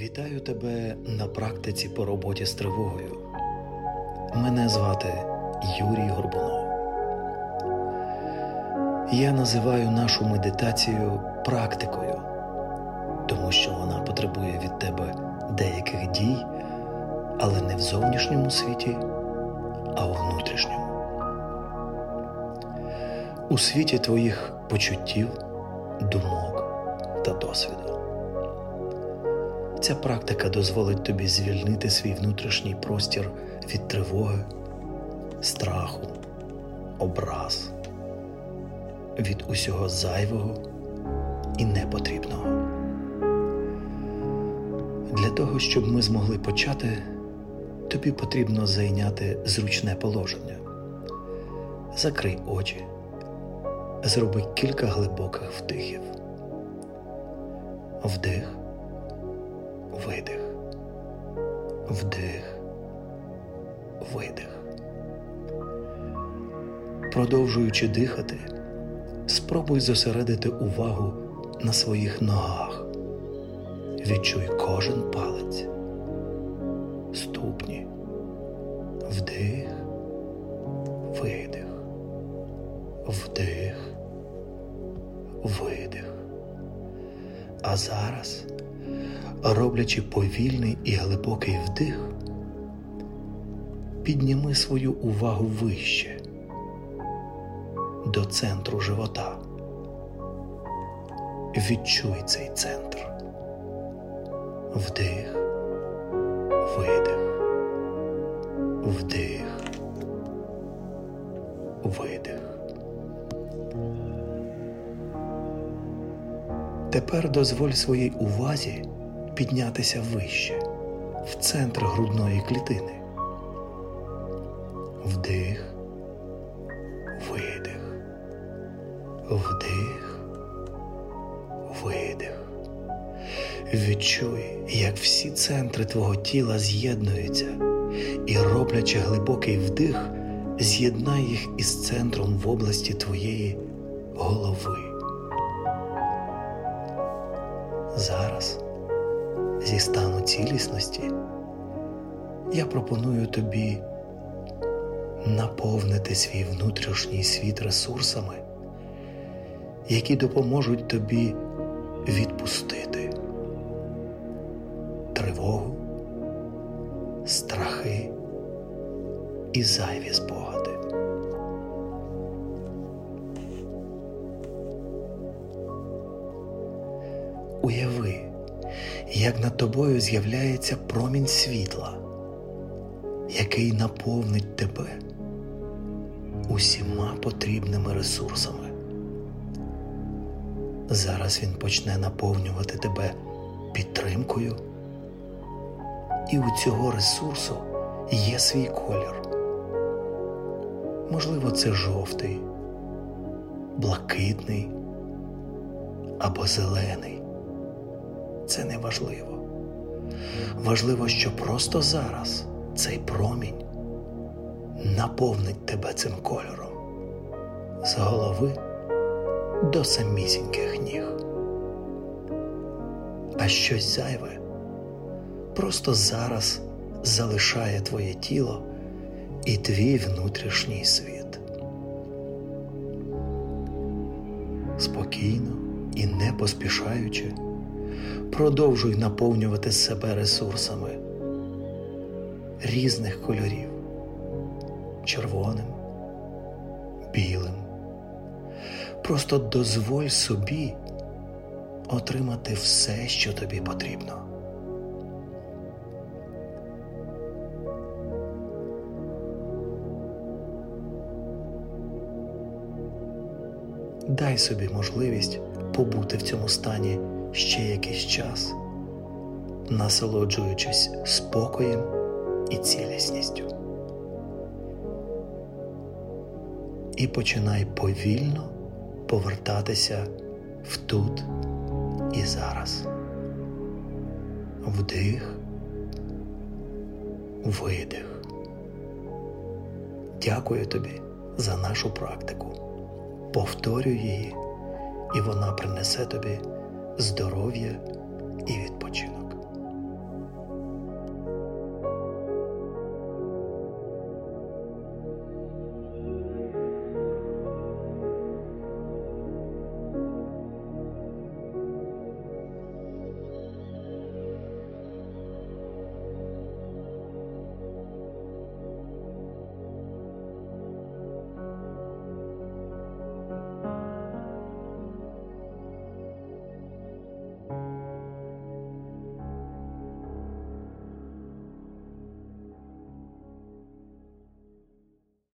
Вітаю тебе на практиці по роботі з тривогою. Мене звати Юрій Горбунов. Я називаю нашу медитацію практикою, тому що вона потребує від тебе деяких дій, але не в зовнішньому світі, а у внутрішньому. У світі твоїх почуттів, думок та досвіду. Ця практика дозволить тобі звільнити свій внутрішній простір від тривоги, страху, образ, від усього зайвого і непотрібного. Для того, щоб ми змогли почати, тобі потрібно зайняти зручне положення. Закрий очі, зроби кілька глибоких вдихів. Вдих вдих, видих. Продовжуючи дихати, спробуй зосередити увагу на своїх ногах. Відчуй кожен палець, ступні, вдих, видих, вдих, видих. А зараз роблячи повільний і глибокий вдих, підніми свою увагу вище до центру живота. Відчуй цей центр. Вдих, видих, вдих, видих. Тепер дозволь своїй увазі піднятися вище, в центр грудної клітини. Вдих, видих, вдих, видих. Відчуй, як всі центри твого тіла з'єднуються і, роблячи глибокий вдих, з'єднай їх із центром в області твоєї голови. Зараз зі стану цілісності, я пропоную тобі наповнити свій внутрішній світ ресурсами, які допоможуть тобі відпустити тривогу, страхи і зайві спогади. Уяви, як над тобою з'являється промінь світла, який наповнить тебе усіма потрібними ресурсами. Зараз він почне наповнювати тебе підтримкою, і у цього ресурсу є свій колір. Можливо, це жовтий, блакитний або зелений це не важливо. Важливо, що просто зараз цей промінь наповнить тебе цим кольором з голови до самісіньких ніг. А щось зайве просто зараз залишає твоє тіло і твій внутрішній світ. Спокійно і не поспішаючи продовжуй наповнювати себе ресурсами різних кольорів червоним, білим. Просто дозволь собі отримати все, що тобі потрібно. Дай собі можливість побути в цьому стані ще якийсь час, насолоджуючись спокоєм і цілісністю. І починай повільно повертатися в тут і зараз. Вдих, видих. Дякую тобі за нашу практику. Повторюй її, і вона принесе тобі здоров'я і відпочинок.